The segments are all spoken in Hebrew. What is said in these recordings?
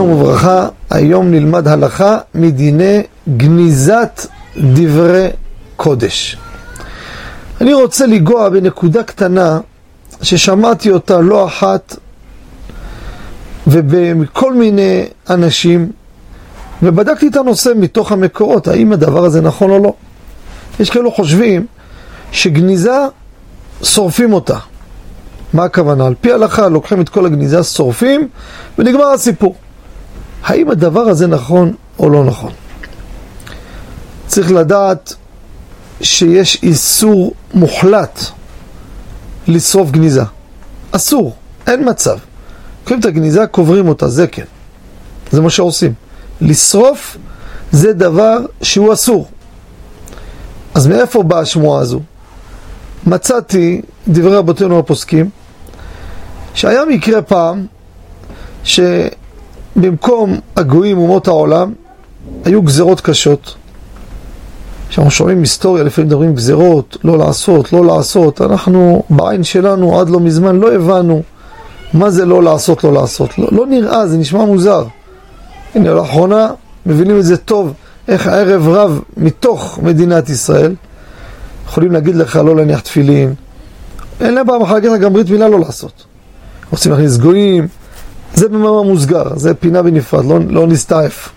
וברכה, היום נלמד הלכה מדיני גניזת דברי קודש. אני רוצה לנגוע בנקודה קטנה ששמעתי אותה לא אחת ובכל מיני אנשים ובדקתי את הנושא מתוך המקורות, האם הדבר הזה נכון או לא. יש כאלו חושבים שגניזה שורפים אותה. מה הכוונה? על פי ההלכה לוקחים את כל הגניזה, שורפים ונגמר הסיפור. האם הדבר הזה נכון או לא נכון? צריך לדעת שיש איסור מוחלט לשרוף גניזה. אסור, אין מצב. לוקחים את הגניזה, קוברים אותה, זה כן. זה מה שעושים. לשרוף זה דבר שהוא אסור. אז מאיפה באה השמועה הזו? מצאתי דברי רבותינו הפוסקים שהיה מקרה פעם שבמקום הגויים אומות העולם היו גזרות קשות. כשאנחנו שומעים היסטוריה, לפעמים מדברים גזרות, לא לעשות, לא לעשות אנחנו בעין שלנו עד לא מזמן לא הבנו מה זה לא לעשות, לא לעשות. לא, לא נראה, זה נשמע מוזר. הנה לאחרונה מבינים את זה טוב איך ערב רב מתוך מדינת ישראל. יכולים להגיד לך לא להניח תפילין. אין להם לך גם ברית מילה לא לעשות. רוצים להכניס גויים זה במאמר מוסגר, זה פינה בנפרד, לא, לא נסתעף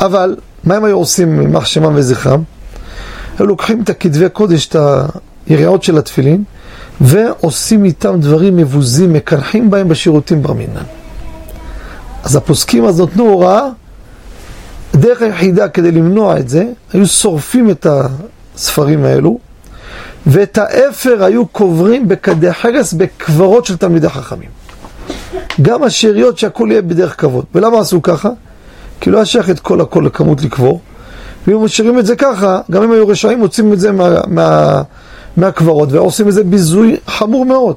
אבל מה הם היו עושים יימח שמם וזכרם? הם לוקחים את הכתבי קודש, את היריעות של התפילין ועושים איתם דברים מבוזים, מקנחים בהם בשירותים בר מינן אז הפוסקים אז נתנו הוראה הדרך היחידה כדי למנוע את זה, היו שורפים את הספרים האלו, ואת האפר היו קוברים בכדי חרס בקברות של תלמידי חכמים. גם השאריות שהכל יהיה בדרך כבוד. ולמה עשו ככה? כי לא היה שייך את כל הכל לכמות לקבור. ואם משאירים את זה ככה, גם אם היו רשעים, מוצאים את זה מה, מה, מהקברות ועושים את זה ביזוי חמור מאוד.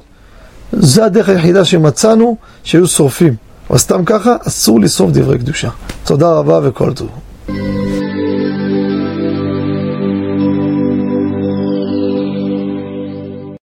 זה הדרך היחידה שמצאנו שהיו שורפים. אבל סתם ככה, אסור לשרוף דברי קדושה. תודה רבה וכל טוב.